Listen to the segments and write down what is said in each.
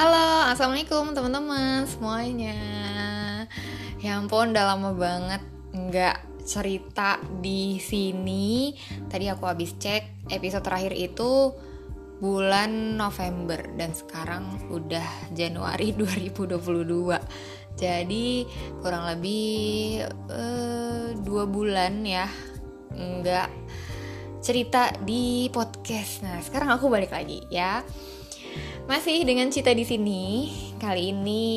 Halo, assalamualaikum teman-teman semuanya. Ya ampun, udah lama banget nggak cerita di sini. Tadi aku habis cek episode terakhir itu bulan November dan sekarang udah Januari 2022. Jadi kurang lebih uh, dua bulan ya nggak cerita di podcast. Nah sekarang aku balik lagi ya masih dengan Cita di sini. Kali ini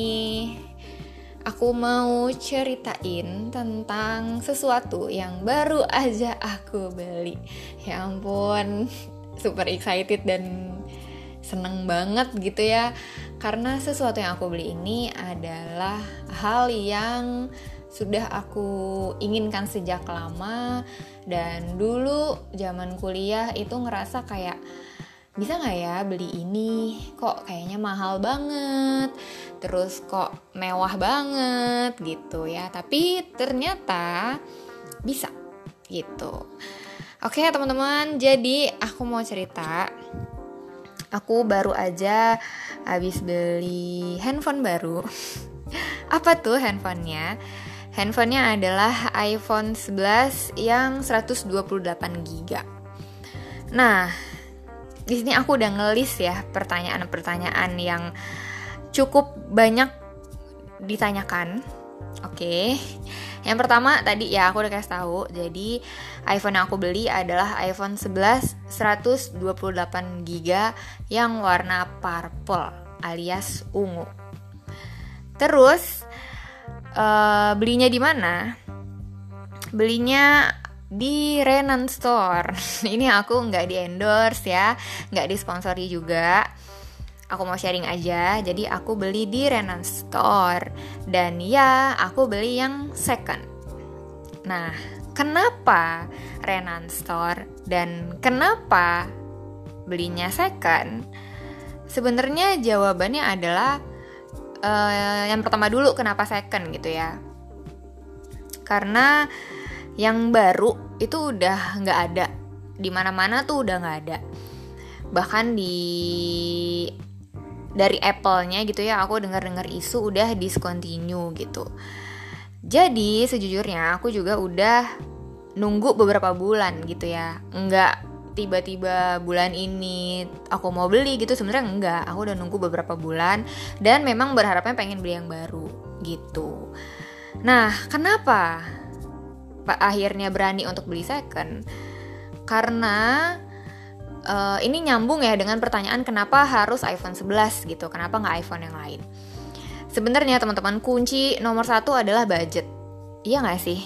aku mau ceritain tentang sesuatu yang baru aja aku beli. Ya ampun, super excited dan seneng banget gitu ya. Karena sesuatu yang aku beli ini adalah hal yang sudah aku inginkan sejak lama dan dulu zaman kuliah itu ngerasa kayak bisa nggak ya beli ini? Kok kayaknya mahal banget. Terus kok mewah banget gitu ya. Tapi ternyata bisa gitu. Oke teman-teman. Jadi aku mau cerita. Aku baru aja habis beli handphone baru. Apa tuh handphonenya? Handphonenya adalah iPhone 11 yang 128 GB nah di sini aku udah ngelis ya pertanyaan-pertanyaan yang cukup banyak ditanyakan. Oke. Okay. Yang pertama tadi ya aku udah kasih tahu. Jadi iPhone yang aku beli adalah iPhone 11 128 GB yang warna purple alias ungu. Terus uh, belinya di mana? Belinya di Renan Store. Ini aku nggak di endorse ya, nggak disponsori juga. Aku mau sharing aja, jadi aku beli di Renan Store dan ya aku beli yang second. Nah, kenapa Renan Store dan kenapa belinya second? Sebenarnya jawabannya adalah uh, yang pertama dulu kenapa second gitu ya. Karena yang baru itu udah nggak ada. Di mana-mana tuh udah nggak ada. Bahkan di dari Apple-nya gitu ya aku dengar-dengar isu udah discontinue gitu. Jadi sejujurnya aku juga udah nunggu beberapa bulan gitu ya. Nggak tiba-tiba bulan ini aku mau beli gitu sebenarnya enggak aku udah nunggu beberapa bulan dan memang berharapnya pengen beli yang baru gitu. Nah kenapa akhirnya berani untuk beli second. Karena uh, ini nyambung ya dengan pertanyaan kenapa harus iPhone 11 gitu? Kenapa nggak iPhone yang lain? Sebenarnya teman-teman kunci nomor satu adalah budget. Iya nggak sih?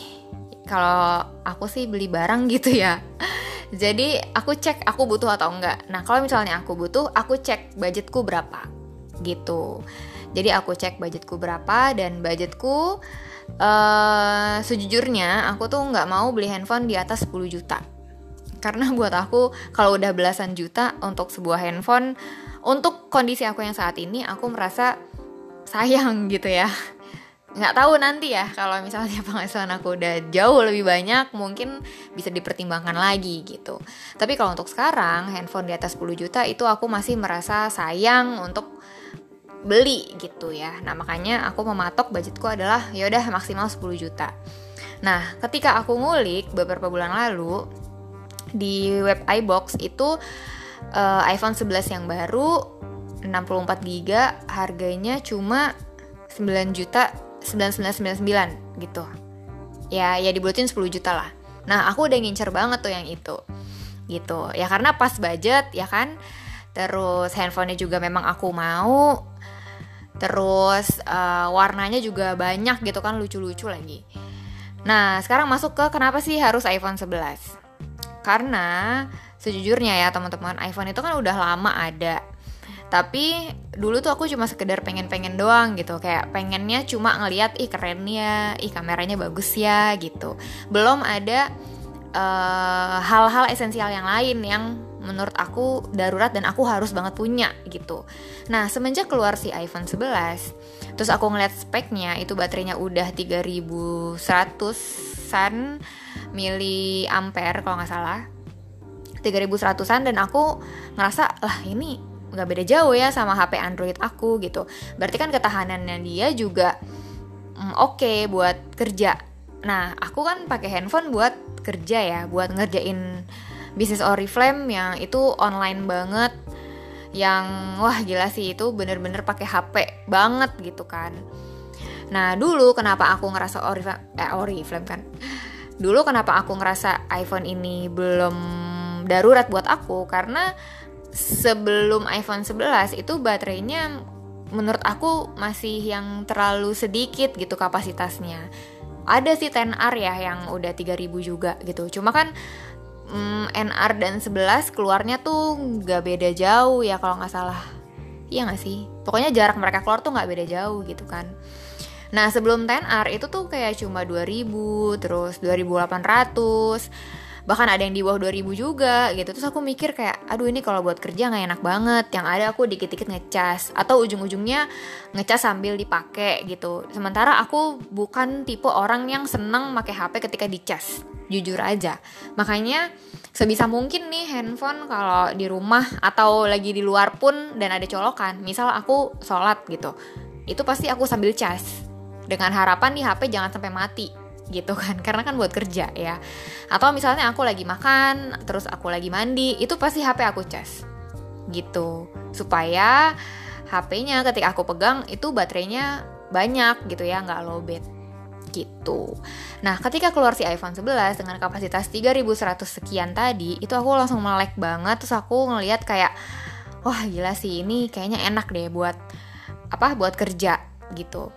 Kalau aku sih beli barang gitu ya. Jadi aku cek aku butuh atau enggak nah kalau misalnya aku butuh aku cek budgetku berapa gitu. Jadi aku cek budgetku berapa dan budgetku uh, sejujurnya aku tuh nggak mau beli handphone di atas 10 juta. Karena buat aku kalau udah belasan juta untuk sebuah handphone untuk kondisi aku yang saat ini aku merasa sayang gitu ya. Nggak tahu nanti ya kalau misalnya penghasilan aku udah jauh lebih banyak mungkin bisa dipertimbangkan lagi gitu. Tapi kalau untuk sekarang handphone di atas 10 juta itu aku masih merasa sayang untuk beli gitu ya. Nah, makanya aku mematok budgetku adalah ya udah maksimal 10 juta. Nah, ketika aku ngulik beberapa bulan lalu di web iBox itu uh, iPhone 11 yang baru 64 GB harganya cuma 9 juta 9999 gitu. Ya, ya dibulutin 10 juta lah. Nah, aku udah ngincer banget tuh yang itu. Gitu. Ya karena pas budget ya kan. Terus handphonenya juga memang aku mau terus uh, warnanya juga banyak gitu kan lucu-lucu lagi. Nah sekarang masuk ke kenapa sih harus iPhone 11 karena sejujurnya ya teman-teman iPhone itu kan udah lama ada. Tapi dulu tuh aku cuma sekedar pengen-pengen doang gitu. Kayak pengennya cuma ngeliat ih keren ya ih kameranya bagus ya gitu. Belum ada eh, hal-hal uh, esensial yang lain yang menurut aku darurat dan aku harus banget punya gitu. Nah, semenjak keluar si iPhone 11, terus aku ngeliat speknya itu baterainya udah 3100-an miliampere kalau nggak salah. 3100-an dan aku ngerasa lah ini nggak beda jauh ya sama HP Android aku gitu berarti kan ketahanannya dia juga mm, oke okay buat kerja nah aku kan pakai handphone buat kerja ya buat ngerjain bisnis Oriflame yang itu online banget yang wah gila sih itu bener-bener pakai HP banget gitu kan nah dulu kenapa aku ngerasa Oriflame eh Oriflame kan dulu kenapa aku ngerasa iPhone ini belum darurat buat aku karena sebelum iPhone 11 itu baterainya menurut aku masih yang terlalu sedikit gitu kapasitasnya. Ada sih 10R ya yang udah 3000 juga gitu. Cuma kan mm, NR dan 11 keluarnya tuh nggak beda jauh ya kalau nggak salah. Iya nggak sih? Pokoknya jarak mereka keluar tuh nggak beda jauh gitu kan. Nah sebelum 10R itu tuh kayak cuma 2000 terus 2800 bahkan ada yang di bawah 2000 juga gitu terus aku mikir kayak aduh ini kalau buat kerja nggak enak banget yang ada aku dikit-dikit ngecas atau ujung-ujungnya ngecas sambil dipakai gitu sementara aku bukan tipe orang yang seneng pakai HP ketika dicas jujur aja. Makanya sebisa mungkin nih handphone kalau di rumah atau lagi di luar pun dan ada colokan misal aku sholat gitu itu pasti aku sambil cas. Dengan harapan nih HP jangan sampai mati gitu kan. Karena kan buat kerja ya. Atau misalnya aku lagi makan terus aku lagi mandi itu pasti HP aku cas gitu. Supaya HP-nya ketika aku pegang itu baterainya banyak gitu ya nggak lowbat gitu. Nah, ketika keluar si iPhone 11 dengan kapasitas 3100 sekian tadi, itu aku langsung melek banget terus aku ngeliat kayak wah gila sih ini kayaknya enak deh buat apa buat kerja gitu.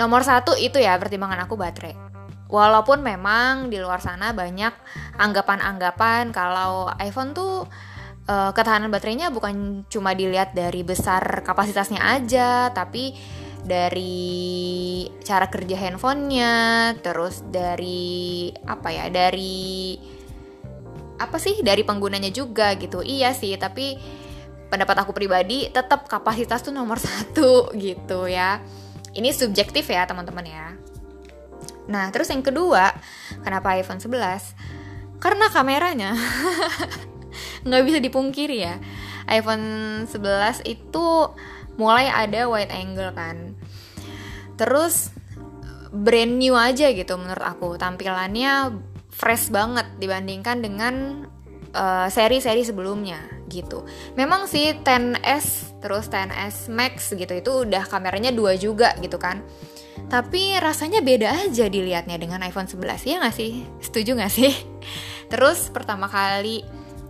Nomor satu itu ya pertimbangan aku baterai Walaupun memang di luar sana banyak anggapan-anggapan kalau iPhone tuh uh, ketahanan baterainya bukan cuma dilihat dari besar kapasitasnya aja, tapi dari cara kerja handphonenya, terus dari apa ya, dari apa sih dari penggunanya juga gitu. Iya sih, tapi pendapat aku pribadi tetap kapasitas tuh nomor satu gitu ya. Ini subjektif ya teman-teman ya. Nah, terus yang kedua, kenapa iPhone 11? Karena kameranya. nggak bisa dipungkiri ya. iPhone 11 itu mulai ada wide angle kan. Terus brand new aja gitu menurut aku. Tampilannya fresh banget dibandingkan dengan uh, seri-seri sebelumnya gitu. Memang sih 10s terus 10s Max gitu itu udah kameranya dua juga gitu kan tapi rasanya beda aja dilihatnya dengan iPhone 11 ya nggak sih setuju nggak sih terus pertama kali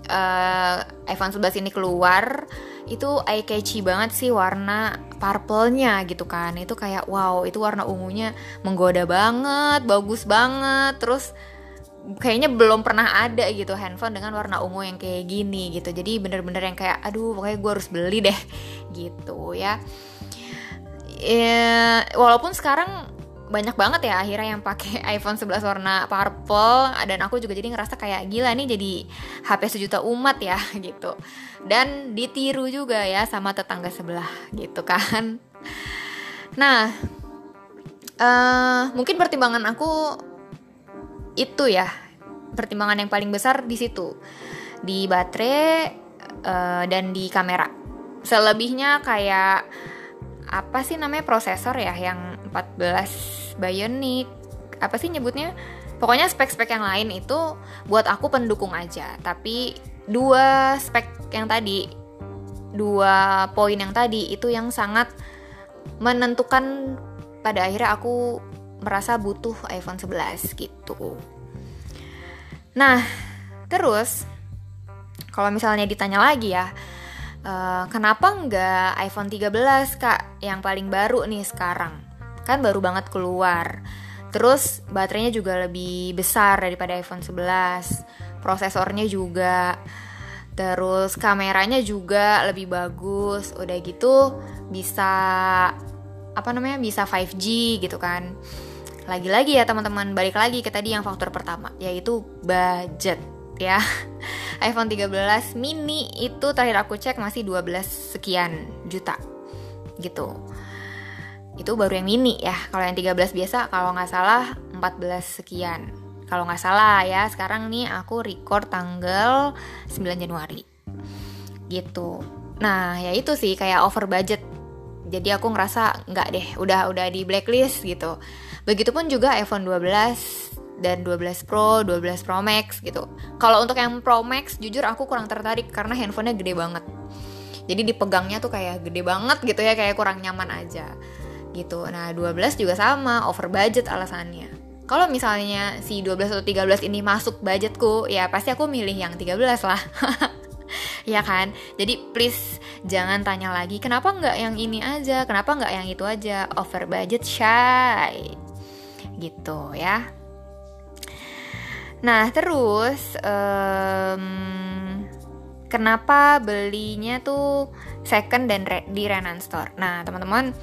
uh, iPhone 11 ini keluar itu eye catchy banget sih warna purple-nya gitu kan. Itu kayak wow itu warna ungunya menggoda banget bagus banget. Terus kayaknya belum pernah ada gitu handphone dengan warna ungu yang kayak gini gitu. Jadi bener-bener yang kayak aduh pokoknya gue harus beli deh. Gitu ya. Ya, walaupun sekarang banyak banget ya akhirnya yang pakai iPhone 11 warna purple. Dan aku juga jadi ngerasa kayak gila nih jadi HP sejuta umat ya gitu. Dan ditiru juga ya sama tetangga sebelah gitu kan. Nah uh, mungkin pertimbangan aku itu ya. Pertimbangan yang paling besar di situ. Di baterai uh, dan di kamera. Selebihnya kayak apa sih namanya prosesor ya yang 14 Bionic apa sih nyebutnya? Pokoknya spek-spek yang lain itu buat aku pendukung aja. Tapi dua spek yang tadi dua poin yang tadi itu yang sangat menentukan pada akhirnya aku merasa butuh iPhone 11 gitu. Nah terus kalau misalnya ditanya lagi ya Uh, kenapa nggak iPhone 13 kak? Yang paling baru nih sekarang kan baru banget keluar. Terus baterainya juga lebih besar daripada iPhone 11 prosesornya juga. Terus kameranya juga lebih bagus udah gitu bisa apa namanya bisa 5G gitu kan. Lagi-lagi ya teman-teman balik lagi ke tadi yang faktor pertama yaitu budget ya. iPhone 13 mini itu terakhir aku cek masih 12 sekian juta gitu itu baru yang mini ya kalau yang 13 biasa kalau nggak salah 14 sekian kalau nggak salah ya sekarang nih aku record tanggal 9 Januari gitu nah ya itu sih kayak over budget jadi aku ngerasa nggak deh udah udah di blacklist gitu begitupun juga iPhone 12 dan 12 Pro, 12 Pro Max gitu. Kalau untuk yang Pro Max jujur aku kurang tertarik karena handphonenya gede banget. Jadi dipegangnya tuh kayak gede banget gitu ya, kayak kurang nyaman aja. Gitu. Nah, 12 juga sama, over budget alasannya. Kalau misalnya si 12 atau 13 ini masuk budgetku, ya pasti aku milih yang 13 lah. ya kan jadi please jangan tanya lagi kenapa nggak yang ini aja kenapa nggak yang itu aja over budget shy gitu ya nah terus um, kenapa belinya tuh second dan di Renan Store nah teman-teman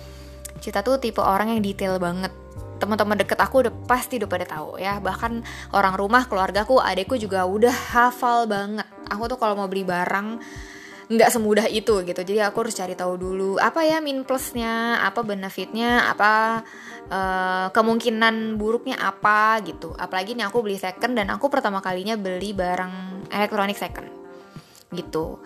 Cita tuh tipe orang yang detail banget. Teman-teman deket aku udah pasti udah pada tahu ya. Bahkan orang rumah keluargaku adekku juga udah hafal banget. Aku tuh kalau mau beli barang nggak semudah itu gitu. Jadi aku harus cari tahu dulu apa ya min plusnya apa benefitnya apa uh, kemungkinan buruknya apa gitu. Apalagi nih aku beli second dan aku pertama kalinya beli barang elektronik second gitu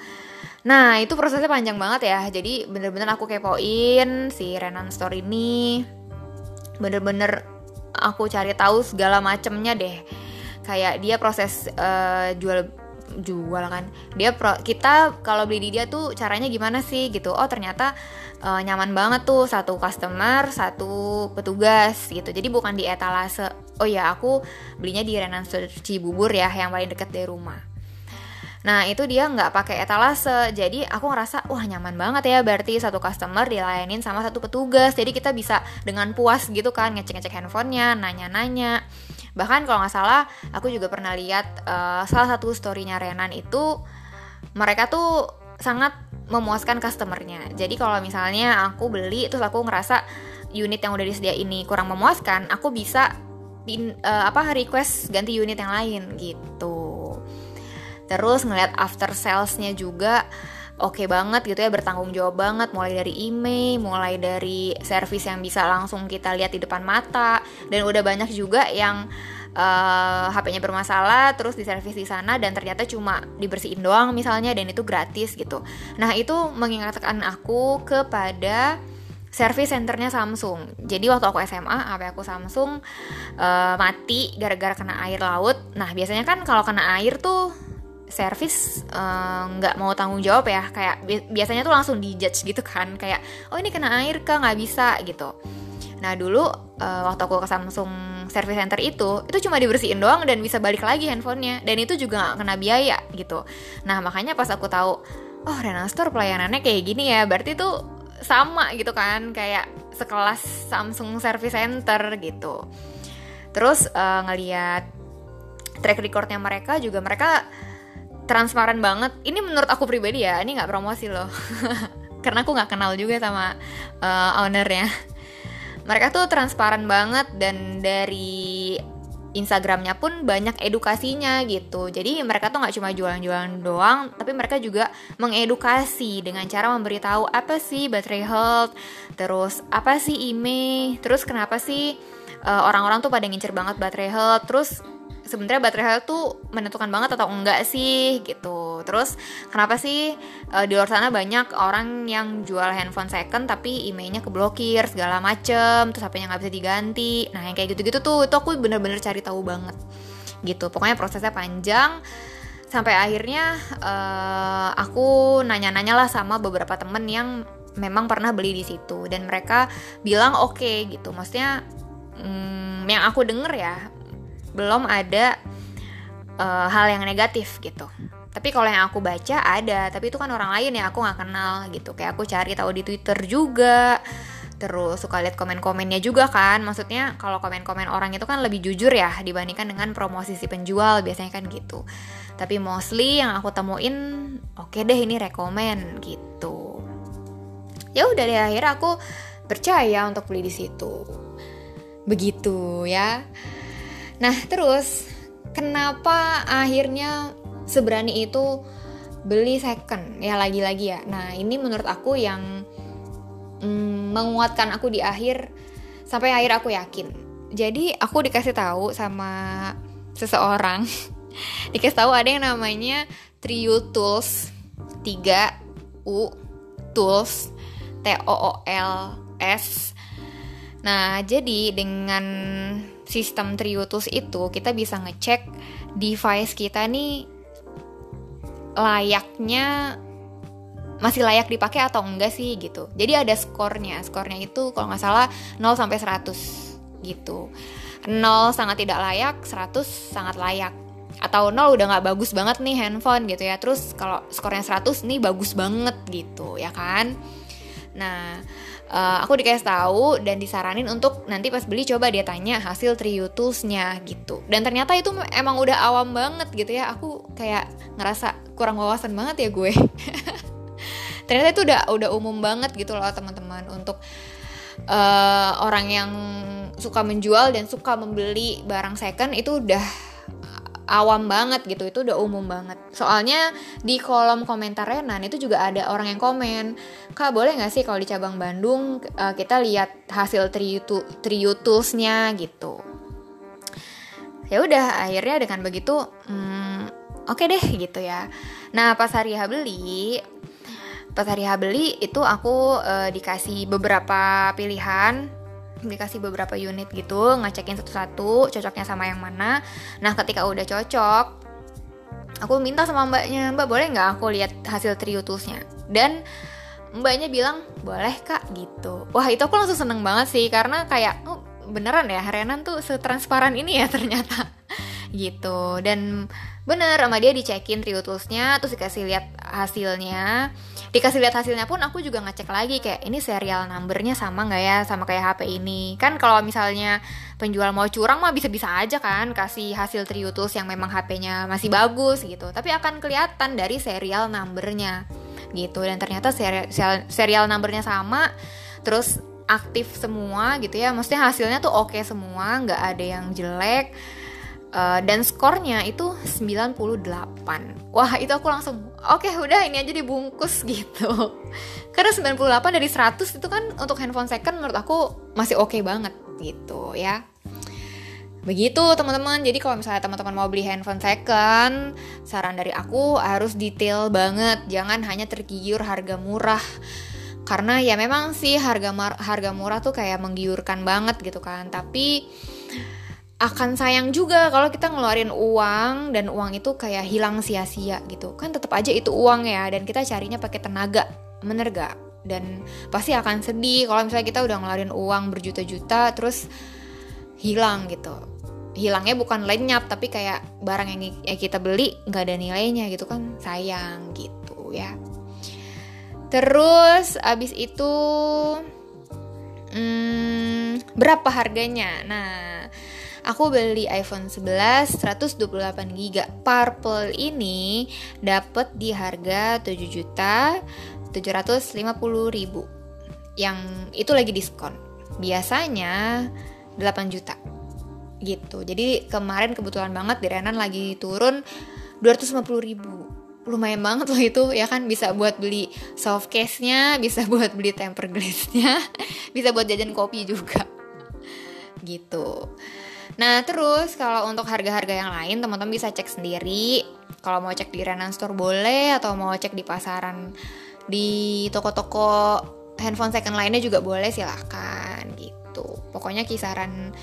nah itu prosesnya panjang banget ya. Jadi bener-bener aku kepoin si Renan Store ini. Bener-bener aku cari tahu segala macemnya deh. Kayak dia proses uh, jual jual kan. Dia pro, kita kalau beli di dia tuh caranya gimana sih gitu. Oh ternyata uh, nyaman banget tuh. Satu customer satu petugas gitu. Jadi bukan di etalase. Oh ya aku belinya di Renan Cibubur ya yang paling deket dari rumah Nah itu dia nggak pakai etalase, jadi aku ngerasa wah nyaman banget ya. Berarti satu customer dilayanin sama satu petugas, jadi kita bisa dengan puas gitu kan ngecek-ngecek handphonenya, nanya-nanya. Bahkan kalau nggak salah aku juga pernah lihat uh, salah satu storynya Renan itu mereka tuh sangat memuaskan customernya. Jadi kalau misalnya aku beli terus aku ngerasa unit yang udah disediain ini kurang memuaskan aku bisa di, uh, apa request ganti unit yang lain gitu terus ngeliat after salesnya juga oke okay banget gitu ya bertanggung jawab banget mulai dari email mulai dari service yang bisa langsung kita lihat di depan mata dan udah banyak juga yang uh, eh, HP-nya bermasalah terus diservis di sana dan ternyata cuma dibersihin doang misalnya dan itu gratis gitu nah itu mengingatkan aku kepada service centernya Samsung. Jadi waktu aku SMA, HP aku Samsung uh, mati gara-gara kena air laut. Nah biasanya kan kalau kena air tuh service eh, nggak uh, mau tanggung jawab ya. Kayak bi biasanya tuh langsung dijudge gitu kan. Kayak oh ini kena air kah? Nggak bisa gitu. Nah dulu uh, waktu aku ke Samsung Service Center itu itu cuma dibersihin doang dan bisa balik lagi handphonenya. Dan itu juga nggak kena biaya gitu. Nah makanya pas aku tahu oh Renan Store pelayanannya kayak gini ya berarti tuh sama gitu kan. Kayak sekelas Samsung Service Center gitu. Terus uh, ngeliat track recordnya mereka juga mereka transparan banget. Ini menurut aku pribadi ya ini nggak promosi loh. Karena aku nggak kenal juga sama uh, ownernya. Mereka tuh transparan banget dan dari Instagramnya pun banyak edukasinya gitu. Jadi mereka tuh nggak cuma jualan-jualan doang tapi mereka juga mengedukasi dengan cara memberitahu apa sih baterai health terus apa sih IMEI terus kenapa sih eh, orang-orang uh, tuh pada ngincer banget baterai health terus sebenarnya baterai health tuh menentukan banget atau enggak sih gitu. Terus kenapa sih uh, di luar sana banyak orang yang jual handphone second tapi emailnya keblokir segala macem, terus HP-nya nggak bisa diganti. Nah yang kayak gitu-gitu tuh itu aku bener-bener cari tahu banget gitu. Pokoknya prosesnya panjang sampai akhirnya uh, aku nanya-nanya lah sama beberapa temen yang memang pernah beli di situ dan mereka bilang oke okay, gitu. Maksudnya hmm, yang aku denger ya belum ada uh, hal yang negatif gitu. Tapi kalau yang aku baca ada tapi itu kan orang lain ya aku nggak kenal gitu. Kayak aku cari tahu di twitter juga terus suka lihat komen-komennya juga kan. Maksudnya kalau komen-komen orang itu kan lebih jujur ya dibandingkan dengan promosi si penjual biasanya kan gitu. Tapi mostly yang aku temuin oke okay deh ini rekomen gitu. Ya udah deh akhirnya aku percaya untuk beli di situ. Begitu ya Nah, terus kenapa akhirnya seberani itu beli second? Ya lagi-lagi ya. Nah, ini menurut aku yang mm, menguatkan aku di akhir sampai akhir aku yakin. Jadi aku dikasih tahu sama seseorang, dikasih tahu ada yang namanya Trio Tools 3 U Tools T O O L S Nah, jadi dengan sistem Trio Tools itu kita bisa ngecek device kita nih layaknya masih layak dipakai atau enggak sih gitu. Jadi ada skornya. Skornya itu kalau nggak salah 0 sampai 100 gitu. 0 sangat tidak layak, 100 sangat layak. Atau 0 udah nggak bagus banget nih handphone gitu ya. Terus kalau skornya 100 nih bagus banget gitu ya kan. Nah, uh, aku dikasih tahu dan disaranin untuk nanti pas beli coba dia tanya hasil Trio Tools-nya gitu. Dan ternyata itu emang udah awam banget gitu ya. Aku kayak ngerasa kurang wawasan banget ya gue. ternyata itu udah udah umum banget gitu loh teman-teman untuk uh, orang yang suka menjual dan suka membeli barang second itu udah awam banget gitu itu udah umum banget. Soalnya di kolom komentar Renan itu juga ada orang yang komen kak boleh nggak sih kalau di cabang Bandung uh, kita lihat hasil trio, trio toolsnya gitu. Ya udah akhirnya dengan begitu hmm, oke okay deh gitu ya. Nah pas hari H beli pas hari H beli itu aku uh, dikasih beberapa pilihan dikasih beberapa unit gitu ngecekin satu-satu cocoknya sama yang mana. Nah ketika udah cocok aku minta sama mbaknya mbak boleh nggak aku lihat hasil trio toolsnya? Dan mbaknya bilang boleh kak gitu. Wah itu aku langsung seneng banget sih karena kayak oh, beneran ya Renan tuh setransparan ini ya ternyata. Gitu. Dan bener sama dia dicekin trio terus dikasih lihat hasilnya. Dikasih lihat hasilnya pun aku juga ngecek lagi kayak ini serial numbernya sama nggak ya? Sama kayak HP ini. Kan kalau misalnya penjual mau curang mah bisa-bisa aja kan kasih hasil Trio yang memang HP-nya masih bagus gitu. Tapi akan kelihatan dari serial numbernya gitu. Dan ternyata serial, serial numbernya sama terus aktif semua gitu ya. Maksudnya hasilnya tuh oke okay semua nggak ada yang jelek uh, dan skornya itu 98 wah itu aku langsung oke okay, udah ini aja dibungkus gitu. Karena 98 dari 100 itu kan untuk handphone second menurut aku masih oke okay banget gitu ya. Begitu teman-teman. Jadi kalau misalnya teman-teman mau beli handphone second saran dari aku harus detail banget. Jangan hanya tergiur harga murah. Karena ya memang sih harga harga murah tuh kayak menggiurkan banget gitu kan. Tapi akan sayang juga kalau kita ngeluarin uang dan uang itu kayak hilang sia-sia gitu. Kan tetap aja itu uang ya dan kita carinya pakai tenaga bener gak? Dan pasti akan sedih kalau misalnya kita udah ngeluarin uang berjuta-juta terus hilang gitu. Hilangnya bukan lenyap tapi kayak barang yang kita beli nggak ada nilainya gitu kan sayang gitu ya. Terus abis itu hmm, berapa harganya? Nah Aku beli iPhone 11 128 GB. Purple ini dapat di harga 7 juta 750 ribu. Yang itu lagi diskon. Biasanya 8 juta. Gitu. Jadi kemarin kebetulan banget di Renan lagi turun 250 ribu lumayan banget loh itu ya kan bisa buat beli soft case nya bisa buat beli temper glass nya bisa buat jajan kopi juga gitu Nah terus kalau untuk harga-harga yang lain teman-teman bisa cek sendiri. Kalau mau cek di Renan Store boleh atau mau cek di pasaran di toko-toko handphone second lainnya juga boleh silahkan gitu. Pokoknya kisaran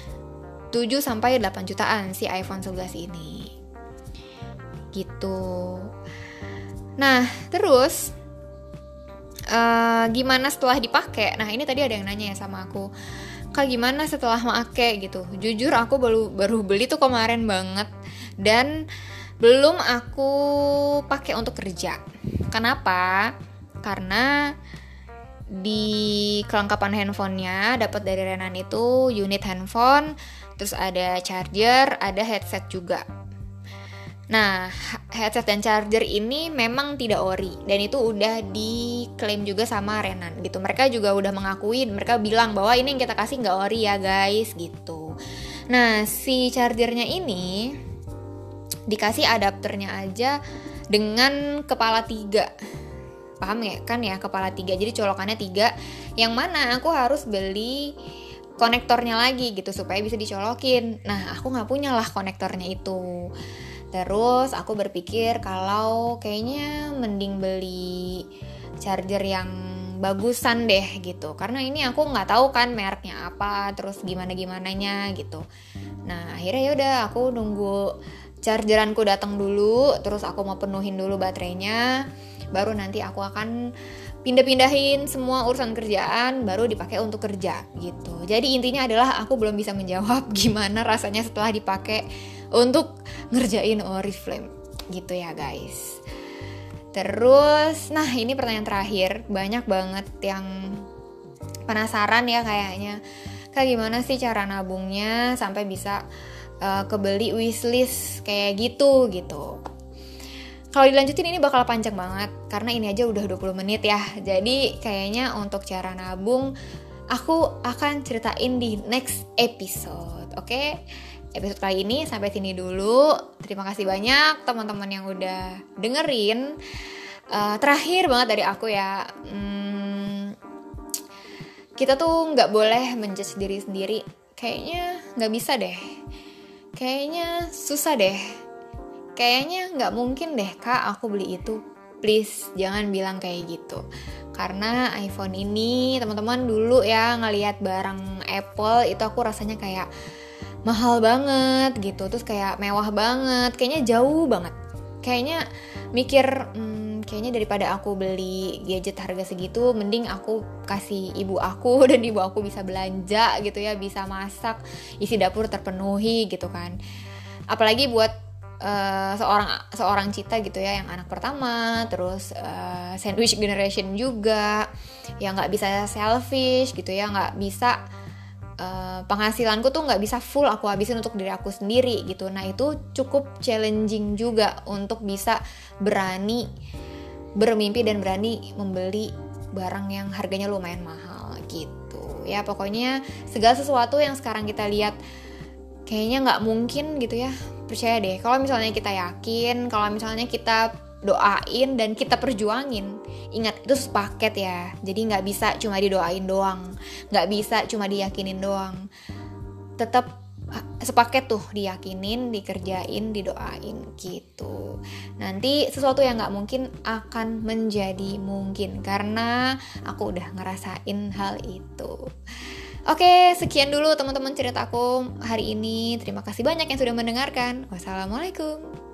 7 sampai 8 jutaan si iPhone 11 ini. Gitu. Nah, terus uh, gimana setelah dipakai? Nah, ini tadi ada yang nanya ya sama aku kak gimana setelah make gitu? Jujur aku baru baru beli tuh kemarin banget. Dan belum aku pakai untuk kerja. Kenapa? Karena di kelengkapan handphonenya dapat dari Renan itu unit handphone terus ada charger ada headset juga Nah, headset dan charger ini memang tidak ori dan itu udah diklaim juga sama Renan gitu. Mereka juga udah mengakui, mereka bilang bahwa ini yang kita kasih nggak ori ya guys gitu. Nah, si chargernya ini dikasih adapternya aja dengan kepala tiga. Paham ya? Kan ya kepala tiga. Jadi colokannya tiga. Yang mana aku harus beli konektornya lagi gitu supaya bisa dicolokin. Nah aku nggak punya lah konektornya itu Terus aku berpikir kalau kayaknya mending beli charger yang bagusan deh gitu. Karena ini aku nggak tahu kan mereknya apa terus gimana gimananya gitu. Nah akhirnya ya udah aku nunggu chargeranku datang dulu terus aku mau penuhin dulu baterainya. Baru nanti aku akan pindah-pindahin semua urusan kerjaan baru dipakai untuk kerja gitu. Jadi intinya adalah aku belum bisa menjawab gimana rasanya setelah dipakai untuk ngerjain Oriflame gitu ya guys. Terus, nah ini pertanyaan terakhir, banyak banget yang penasaran ya kayaknya. Kayak gimana sih cara nabungnya sampai bisa uh, kebeli wishlist kayak gitu gitu. Kalau dilanjutin ini bakal panjang banget karena ini aja udah 20 menit ya. Jadi kayaknya untuk cara nabung aku akan ceritain di next episode. Oke? Okay? Episode kali ini sampai sini dulu. Terima kasih banyak teman-teman yang udah dengerin. Uh, terakhir banget dari aku ya, hmm, kita tuh nggak boleh menjudge diri sendiri. Kayaknya nggak bisa deh. Kayaknya susah deh. Kayaknya nggak mungkin deh kak aku beli itu. Please jangan bilang kayak gitu. Karena iPhone ini teman-teman dulu ya ngelihat barang Apple itu aku rasanya kayak mahal banget gitu terus kayak mewah banget kayaknya jauh banget. Kayaknya mikir hmm, kayaknya daripada aku beli gadget harga segitu mending aku kasih ibu aku dan ibu aku bisa belanja gitu ya bisa masak isi dapur terpenuhi gitu kan. Apalagi buat uh, seorang seorang cita gitu ya yang anak pertama terus uh, sandwich generation juga yang nggak bisa selfish gitu ya nggak bisa uh, penghasilanku tuh nggak bisa full aku habisin untuk diri aku sendiri gitu. Nah itu cukup challenging juga untuk bisa berani bermimpi dan berani membeli barang yang harganya lumayan mahal gitu. Ya pokoknya segala sesuatu yang sekarang kita lihat kayaknya nggak mungkin gitu ya. Percaya deh kalau misalnya kita yakin kalau misalnya kita doain dan kita perjuangin ingat itu sepaket ya jadi nggak bisa cuma didoain doang nggak bisa cuma diyakinin doang tetap sepaket tuh diyakinin dikerjain didoain gitu nanti sesuatu yang nggak mungkin akan menjadi mungkin karena aku udah ngerasain hal itu Oke, sekian dulu teman-teman ceritaku hari ini. Terima kasih banyak yang sudah mendengarkan. Wassalamualaikum.